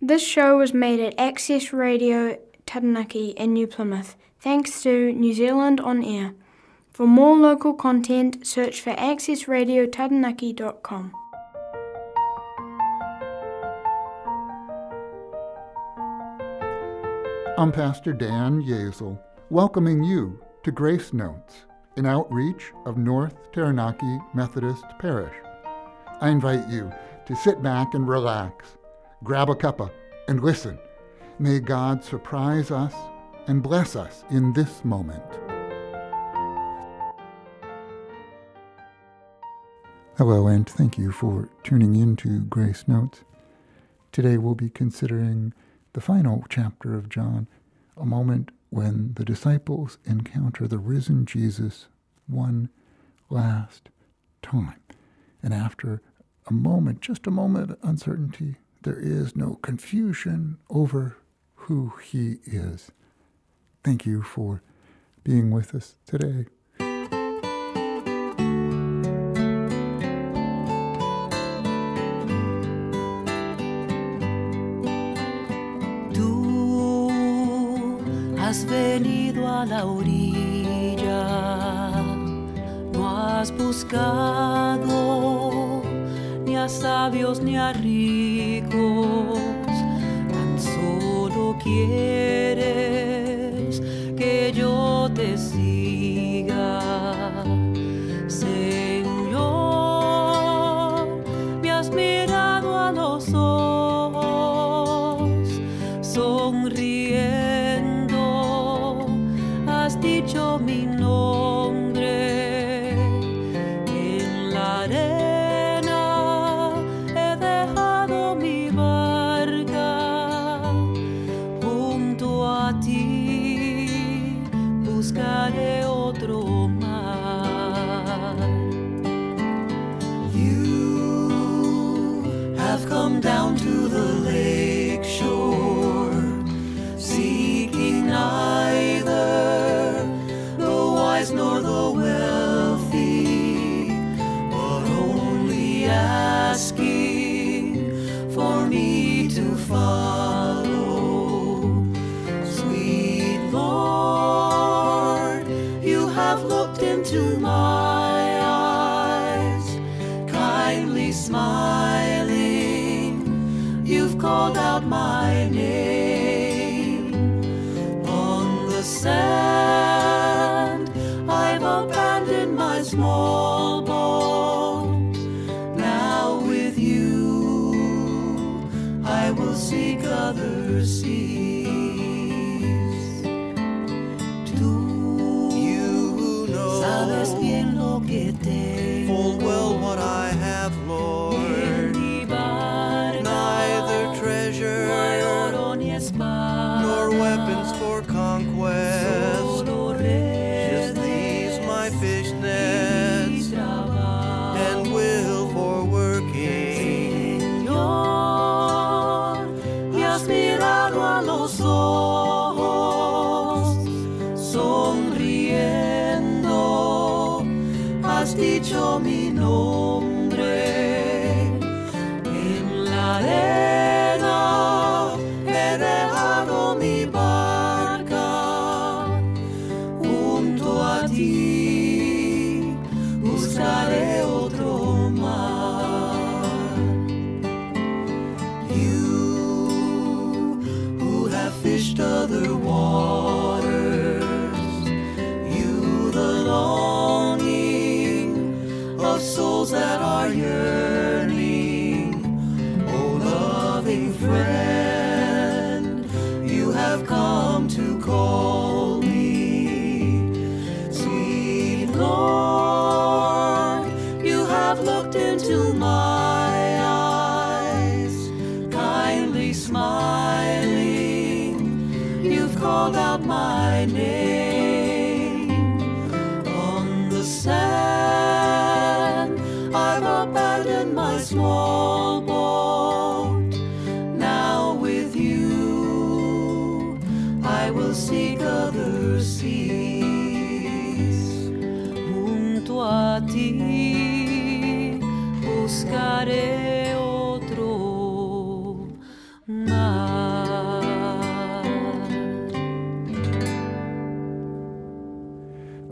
This show was made at Access Radio Taranaki in New Plymouth, thanks to New Zealand On Air. For more local content, search for accessradiotaranaki.com. I'm Pastor Dan Yezel, welcoming you to Grace Notes, an outreach of North Taranaki Methodist Parish. I invite you to sit back and relax, grab a cuppa, and listen. May God surprise us and bless us in this moment. Hello, and thank you for tuning in to Grace Notes. Today we'll be considering the final chapter of John, a moment when the disciples encounter the risen Jesus one last time. And after a moment, just a moment of uncertainty, there is no confusion over who he is. Thank you for being with us today. Has venido a la orilla, no has buscado sabios ni a ricos, tan solo quieres que yo te siga. Señor, me has mirado a los ojos, sonriendo, has dicho mi nombre. Called out my name on the sand. Has dicho mi nombre. Called out my name on the sand. I've abandoned my small boat. Now with you, I will seek other seas. Junto a ti buscaré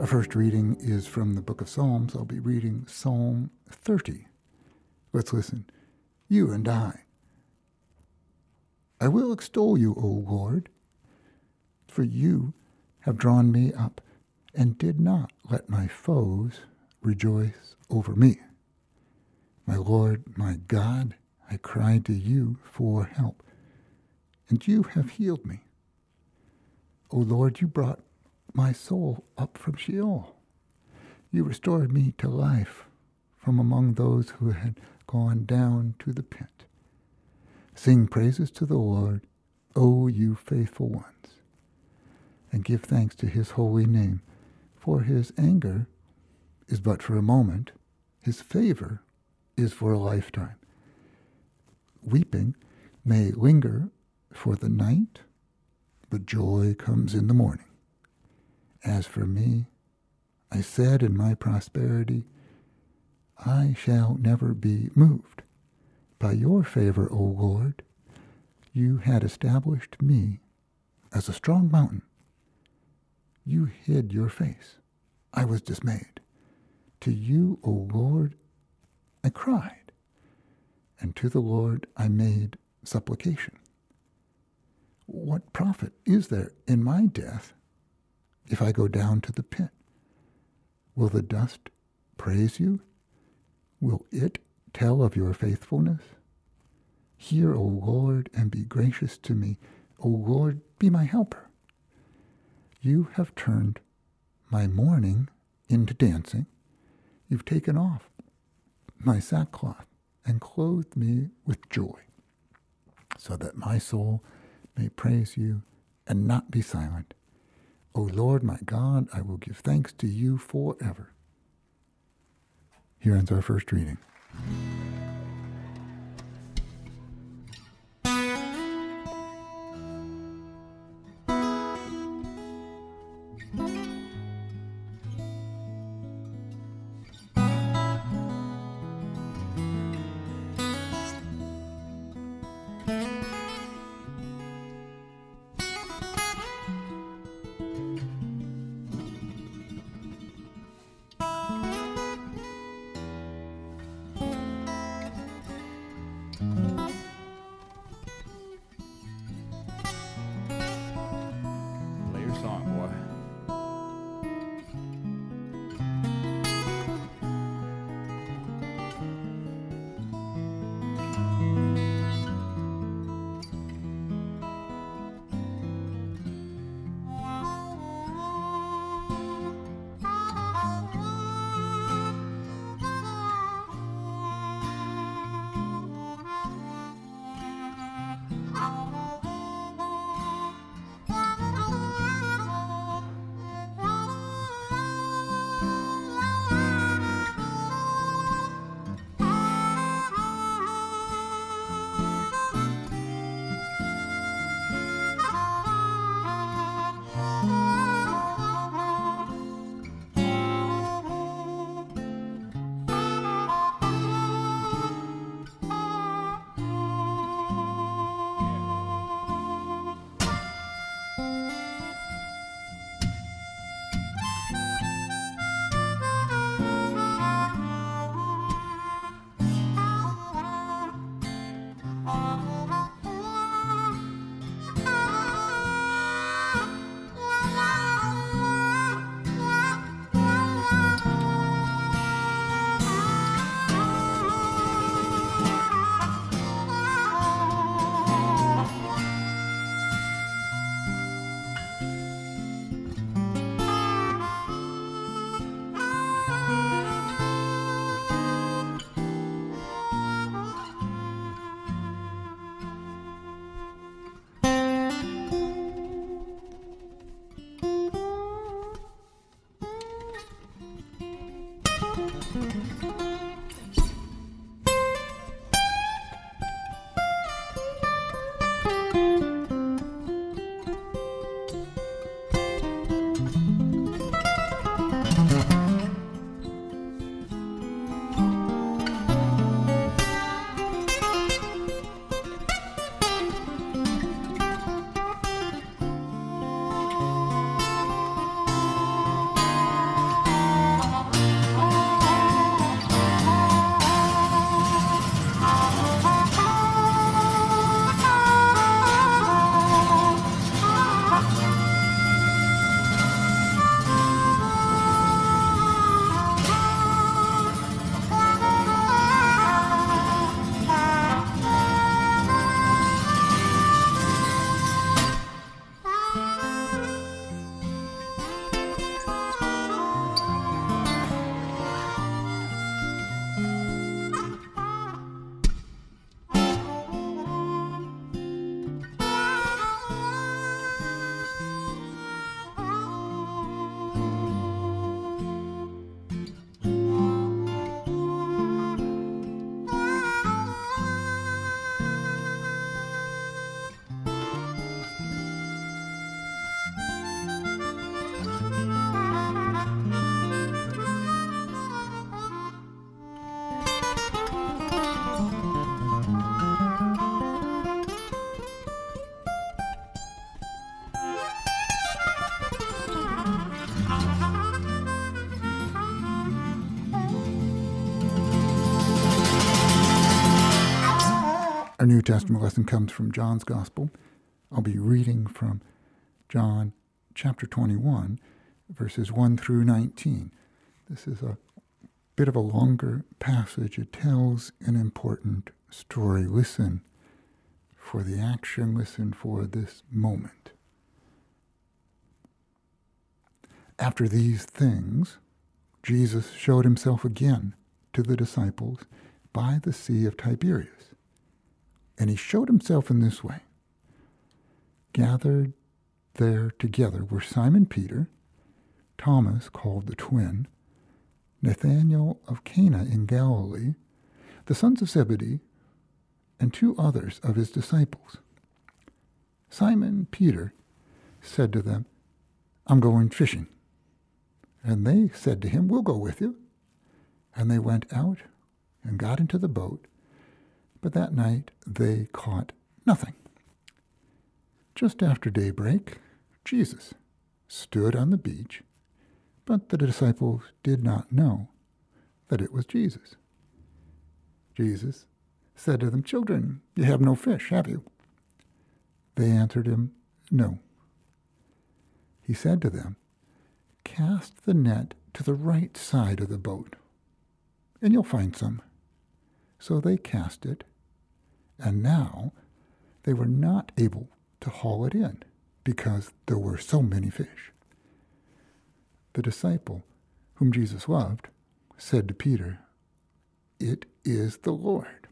Our first reading is from the book of Psalms. I'll be reading Psalm 30. Let's listen. You and I. I will extol you, O Lord, for you have drawn me up and did not let my foes rejoice over me. My Lord, my God, I cried to you for help, and you have healed me. O Lord, you brought my soul up from Sheol. You restored me to life from among those who had gone down to the pit. Sing praises to the Lord, O you faithful ones, and give thanks to his holy name, for his anger is but for a moment, his favor is for a lifetime. Weeping may linger for the night, but joy comes in the morning. As for me, I said in my prosperity, I shall never be moved. By your favor, O Lord, you had established me as a strong mountain. You hid your face. I was dismayed. To you, O Lord, I cried, and to the Lord I made supplication. What profit is there in my death if I go down to the pit? Will the dust praise you? Will it tell of your faithfulness? Hear, O Lord, and be gracious to me. O Lord, be my helper. You have turned my mourning into dancing. You've taken off my sackcloth and clothed me with joy, so that my soul may praise you and not be silent. O Lord my God, I will give thanks to you forever. Here ends our first reading. Testament lesson comes from John's Gospel. I'll be reading from John chapter 21, verses 1 through 19. This is a bit of a longer passage. It tells an important story. Listen for the action, listen for this moment. After these things, Jesus showed himself again to the disciples by the Sea of Tiberias. And he showed himself in this way. Gathered there together were Simon Peter, Thomas called the twin, Nathanael of Cana in Galilee, the sons of Zebedee, and two others of his disciples. Simon Peter said to them, I'm going fishing. And they said to him, We'll go with you. And they went out and got into the boat, but that night they caught nothing. Just after daybreak, Jesus stood on the beach, but the disciples did not know that it was Jesus. Jesus said to them, Children, you have no fish, have you? They answered him, No. He said to them, Cast the net to the right side of the boat, and you'll find some. So they cast it, and now they were not able to haul it in because there were so many fish. The disciple, whom Jesus loved, said to Peter, It is the Lord.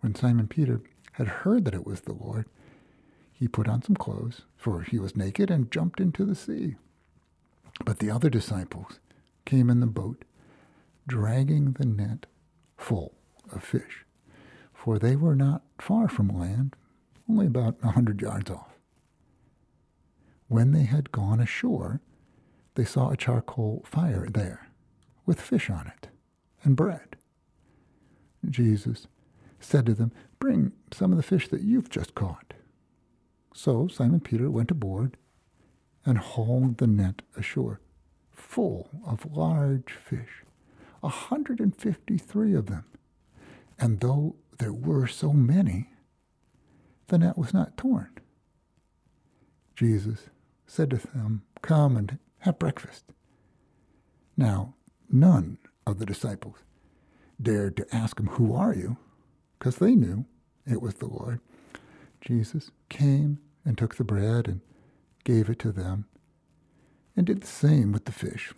When Simon Peter had heard that it was the Lord, he put on some clothes, for he was naked, and jumped into the sea. But the other disciples came in the boat, dragging the net full of fish, for they were not far from land, only about a hundred yards off. When they had gone ashore, they saw a charcoal fire there, with fish on it, and bread. Jesus said to them, Bring some of the fish that you've just caught. So Simon Peter went aboard and hauled the net ashore, full of large fish, a hundred and fifty-three of them. And though there were so many, the net was not torn. Jesus said to them, Come and have breakfast. Now, none of the disciples dared to ask him, Who are you? because they knew it was the Lord. Jesus came and took the bread and gave it to them and did the same with the fish.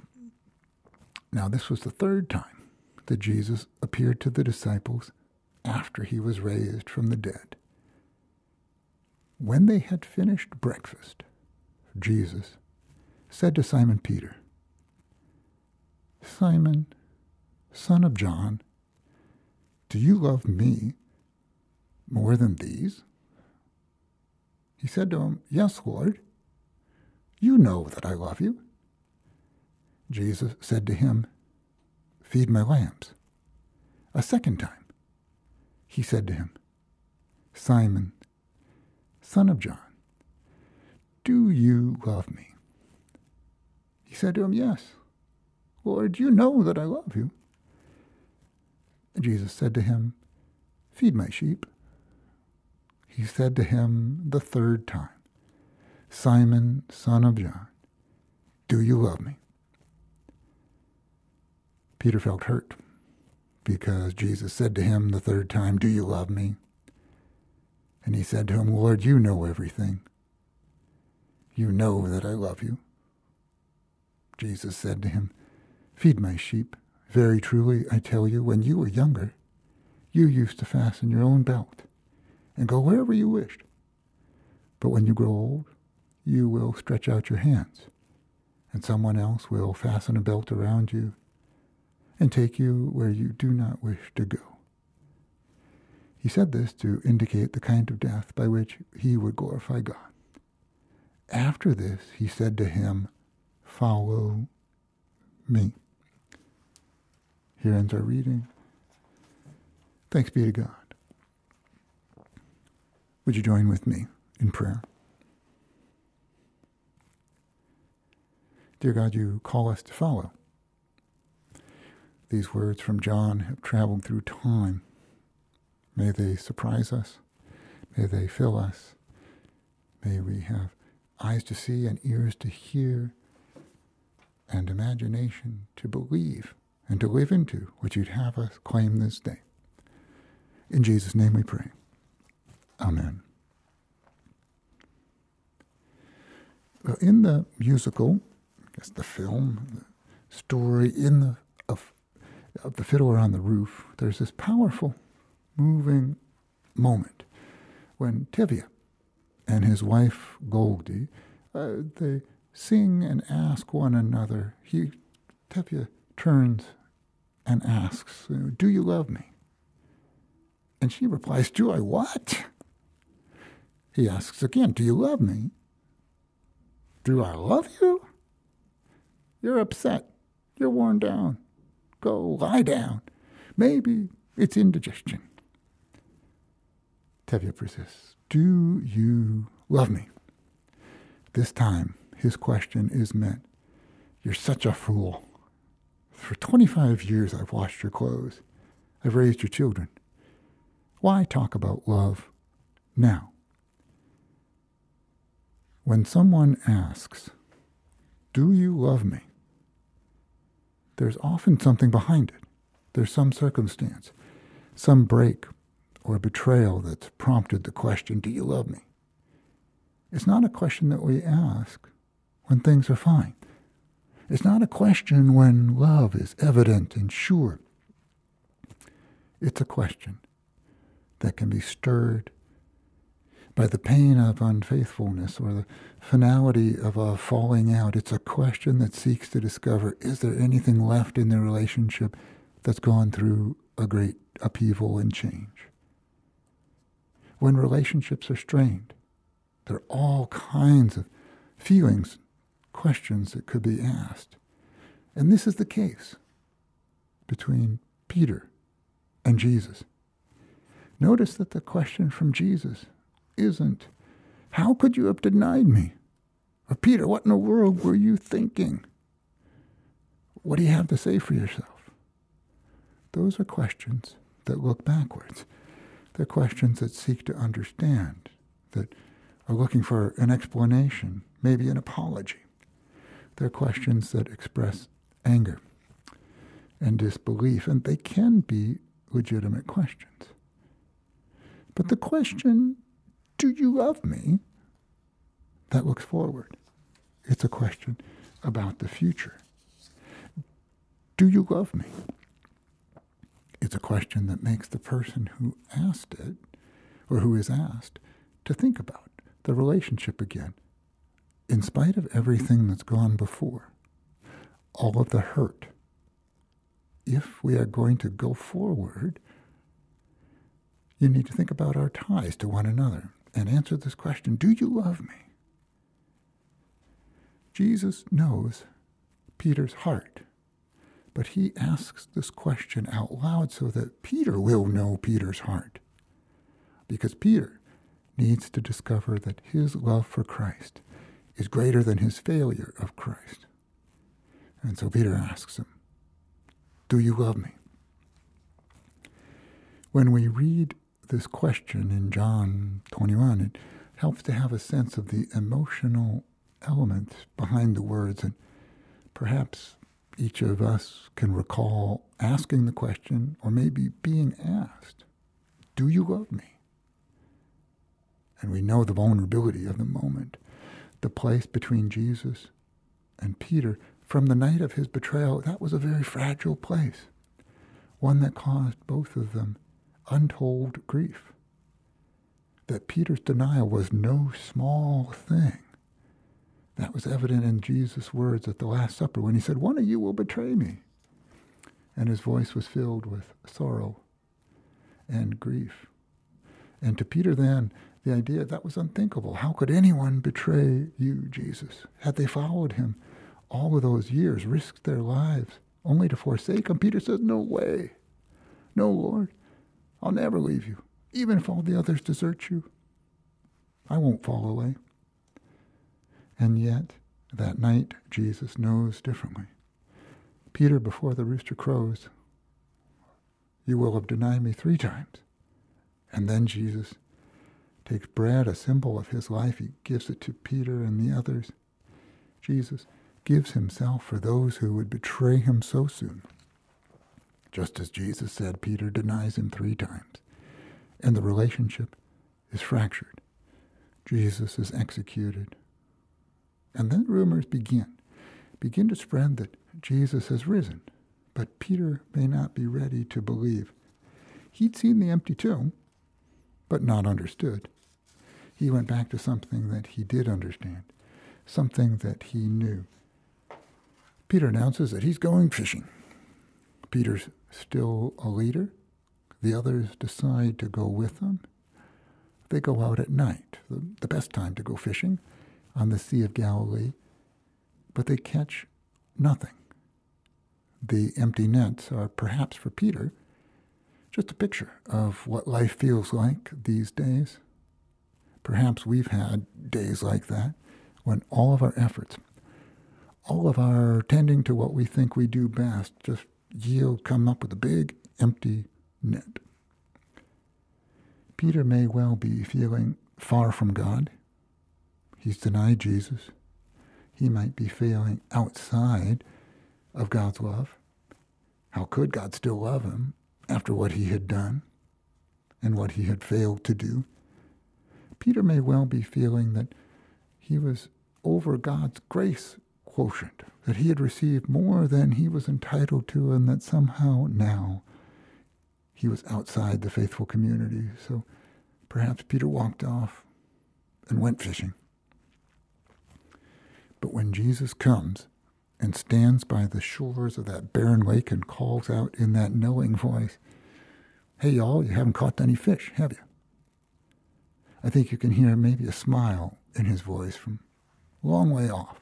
Now, this was the third time that Jesus appeared to the disciples after he was raised from the dead. When they had finished breakfast, Jesus said to Simon Peter, Simon, son of John, do you love me more than these? He said to him, Yes, Lord. You know that I love you. Jesus said to him, Feed my lambs. A second time, he said to him, Simon, son of John, do you love me? He said to him, Yes, Lord, you know that I love you. And Jesus said to him, Feed my sheep. He said to him the third time, Simon, son of John, do you love me? Peter felt hurt because Jesus said to him the third time, Do you love me? And he said to him, Lord, you know everything. You know that I love you. Jesus said to him, Feed my sheep. Very truly, I tell you, when you were younger, you used to fasten your own belt and go wherever you wished. But when you grow old, you will stretch out your hands, and someone else will fasten a belt around you and take you where you do not wish to go. He said this to indicate the kind of death by which he would glorify God. After this, he said to him, Follow me. Here ends our reading. Thanks be to God. Would you join with me in prayer? Dear God, you call us to follow. These words from John have traveled through time. May they surprise us. May they fill us. May we have eyes to see and ears to hear and imagination to believe and to live into what you'd have us claim this day. In Jesus' name we pray. Amen. Well, in the musical, I guess the film, the story in the of, of the fiddler on the roof, there's this powerful, moving moment when Tevye and his wife Goldie uh, they sing and ask one another. He Tevye turns and asks, "Do you love me?" And she replies, "Do I what?" He asks again, "Do you love me?" Do I love you? You're upset. You're worn down. Go lie down. Maybe it's indigestion. Tevye persists. Do you love me? This time, his question is met. You're such a fool. For 25 years, I've washed your clothes. I've raised your children. Why talk about love now? When someone asks, Do you love me? There's often something behind it. There's some circumstance, some break or betrayal that's prompted the question, Do you love me? It's not a question that we ask when things are fine. It's not a question when love is evident and sure. It's a question that can be stirred by the pain of unfaithfulness or the finality of a falling out. It's a question that seeks to discover is there anything left in the relationship that's gone through a great upheaval and change? When relationships are strained, there are all kinds of feelings, questions that could be asked. And this is the case between Peter and Jesus. Notice that the question from Jesus isn't, How could you have denied me? Or, Peter, what in the world were you thinking? What do you have to say for yourself? Those are questions that look backwards. They're questions that seek to understand, that are looking for an explanation, maybe an apology. They're questions that express anger and disbelief, and they can be legitimate questions. But the question do you love me? That looks forward. It's a question about the future. Do you love me? It's a question that makes the person who asked it, or who is asked, to think about the relationship again, in spite of everything that's gone before, all of the hurt. If we are going to go forward, you need to think about our ties to one another and answer this question Do you love me? Jesus knows Peter's heart, but he asks this question out loud so that Peter will know Peter's heart. Because Peter needs to discover that his love for Christ is greater than his failure of Christ. And so Peter asks him, Do you love me? When we read this question in John 21, it helps to have a sense of the emotional element behind the words. And perhaps each of us can recall asking the question, or maybe being asked, Do you love me? And we know the vulnerability of the moment, the place between Jesus and Peter. From the night of his betrayal, that was a very fragile place, one that caused both of them untold grief. That Peter's denial was no small thing. That was evident in Jesus' words at the Last Supper when he said, One of you will betray me. And his voice was filled with sorrow and grief. And to Peter, then, the idea that was unthinkable. How could anyone betray you, Jesus? Had they followed him all of those years, risked their lives, only to forsake him? Peter says, No way. No, Lord. I'll never leave you, even if all the others desert you. I won't fall away. And yet, that night, Jesus knows differently. Peter, before the rooster crows, you will have denied me three times. And then Jesus takes bread, a symbol of his life, he gives it to Peter and the others. Jesus gives himself for those who would betray him so soon. Just as Jesus said, Peter denies him three times, and the relationship is fractured. Jesus is executed. And then rumors begin, begin to spread that Jesus has risen, but Peter may not be ready to believe. He'd seen the empty tomb, but not understood. He went back to something that he did understand, something that he knew. Peter announces that he's going fishing. Peter's still a leader. The others decide to go with him. They go out at night, the, the best time to go fishing, on the Sea of Galilee, but they catch nothing. The empty nets are perhaps for Peter just a picture of what life feels like these days. Perhaps we've had days like that when all of our efforts, all of our tending to what we think we do best, just yield, come up with a big empty net. Peter may well be feeling far from God. He's denied Jesus. He might be feeling outside of God's love. How could God still love him after what he had done and what he had failed to do? Peter may well be feeling that he was over God's grace quotient, that he had received more than he was entitled to, and that somehow now he was outside the faithful community. So perhaps Peter walked off and went fishing. But when Jesus comes and stands by the shores of that barren lake and calls out in that knowing voice, Hey, y'all, you haven't caught any fish, have you? I think you can hear maybe a smile in his voice from a long way off.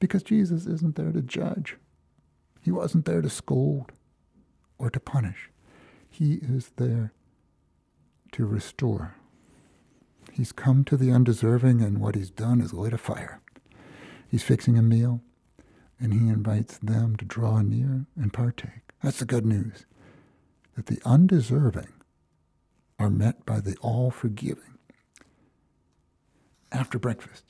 Because Jesus isn't there to judge. He wasn't there to scold or to punish. He is there to restore. He's come to the undeserving, and what he's done is lit a fire. He's fixing a meal, and he invites them to draw near and partake. That's the good news that the undeserving are met by the all forgiving. After breakfast,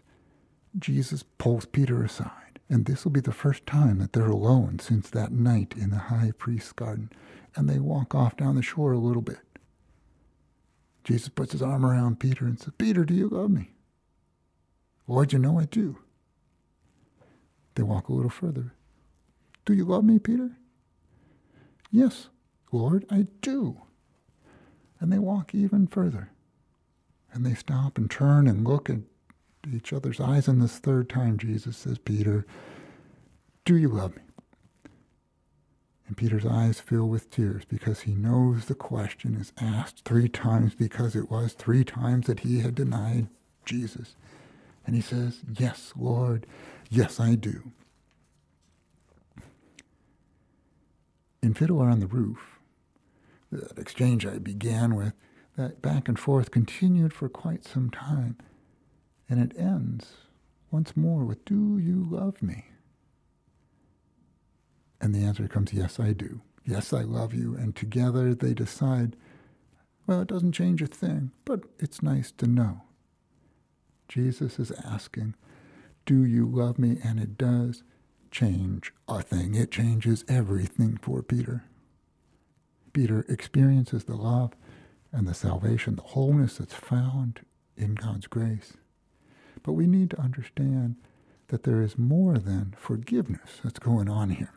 Jesus pulls Peter aside, and this will be the first time that they're alone since that night in the high priest's garden, and they walk off down the shore a little bit. Jesus puts his arm around Peter and says, Peter, do you love me? Lord, you know I do. They walk a little further. Do you love me, Peter? Yes, Lord, I do. And they walk even further. And they stop and turn and look at each other's eyes. And this third time, Jesus says, Peter, do you love me? And Peter's eyes fill with tears because he knows the question is asked three times because it was three times that he had denied Jesus. And he says, Yes, Lord, yes, I do. In Fiddler on the Roof, that exchange I began with, that back and forth continued for quite some time. And it ends once more with, Do you love me? And the answer comes, Yes, I do. Yes, I love you. And together they decide, Well, it doesn't change a thing, but it's nice to know. Jesus is asking, Do you love me? And it does change a thing. It changes everything for Peter. Peter experiences the love and the salvation, the wholeness that's found in God's grace. But we need to understand that there is more than forgiveness that's going on here.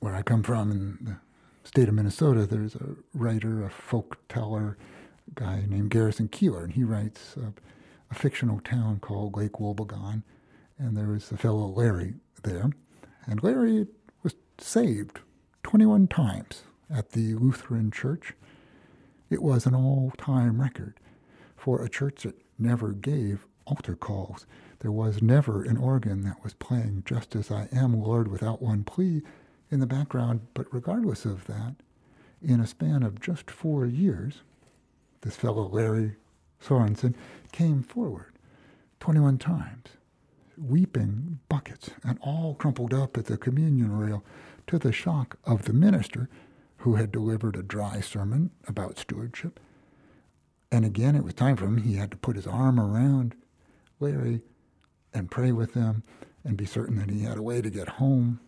Where I come from in the state of Minnesota, there's a writer, a folk teller, a guy named Garrison Keillor, and he writes a, a fictional town called Lake Wobegon, and there was a fellow Larry there, and Larry was saved 21 times at the Lutheran Church. It was an all-time record for a church that never gave altar calls. There was never an organ that was playing just as I am, Lord, without one plea in the background. But regardless of that, in a span of just four years, this fellow Larry Sorensen came forward 21 times, weeping buckets, and all crumpled up at the communion rail to the shock of the minister, who had delivered a dry sermon about stewardship. And again, it was time for him. He had to put his arm around Larry and pray with them and be certain that he had a way to get home.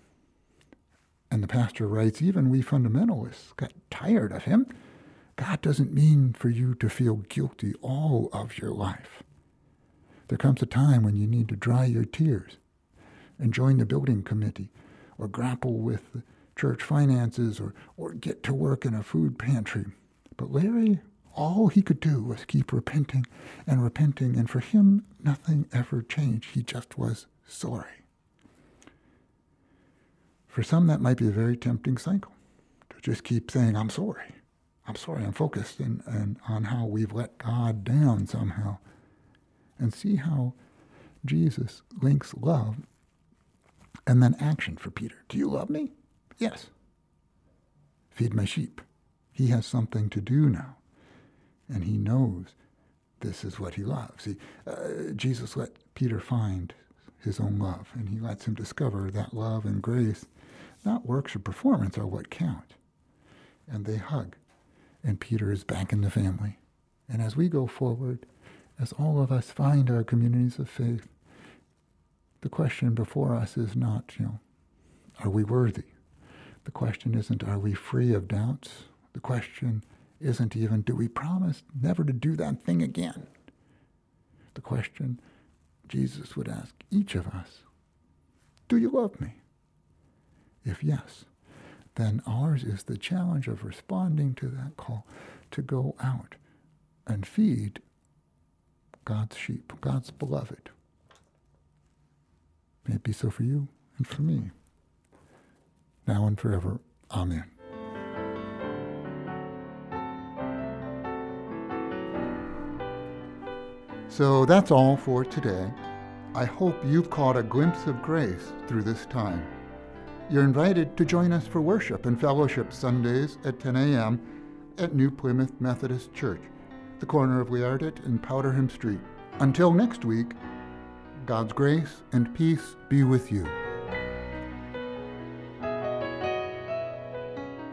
And the pastor writes, even we fundamentalists got tired of him. God doesn't mean for you to feel guilty all of your life. There comes a time when you need to dry your tears and join the building committee or grapple with church finances or, or get to work in a food pantry. But Larry, all he could do was keep repenting and repenting, and for him, nothing ever changed. He just was sorry. For some, that might be a very tempting cycle to just keep saying, I'm sorry. I'm sorry. I'm focused in, in, on how we've let God down somehow. And see how Jesus links love and then action for Peter. Do you love me? Yes. Feed my sheep. He has something to do now. And he knows this is what he loves. He, uh, Jesus let Peter find his own love, and he lets him discover that love and grace, not works or performance, are what count. And they hug, and Peter is back in the family. And as we go forward, as all of us find our communities of faith, the question before us is not, you know, are we worthy? The question isn't, are we free of doubts? The question isn't even, do we promise never to do that thing again? The question Jesus would ask each of us, do you love me? If yes, then ours is the challenge of responding to that call to go out and feed God's sheep, God's beloved. May it be so for you and for me, now and forever. Amen. So that's all for today. I hope you've caught a glimpse of grace through this time. You're invited to join us for worship and fellowship Sundays at 10 a.m. at New Plymouth Methodist Church, the corner of Liardet and Powderham Street. Until next week, God's grace and peace be with you.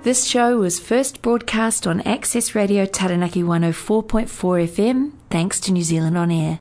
This show was first broadcast on Access Radio Taranaki 104.4 FM, thanks to New Zealand On Air.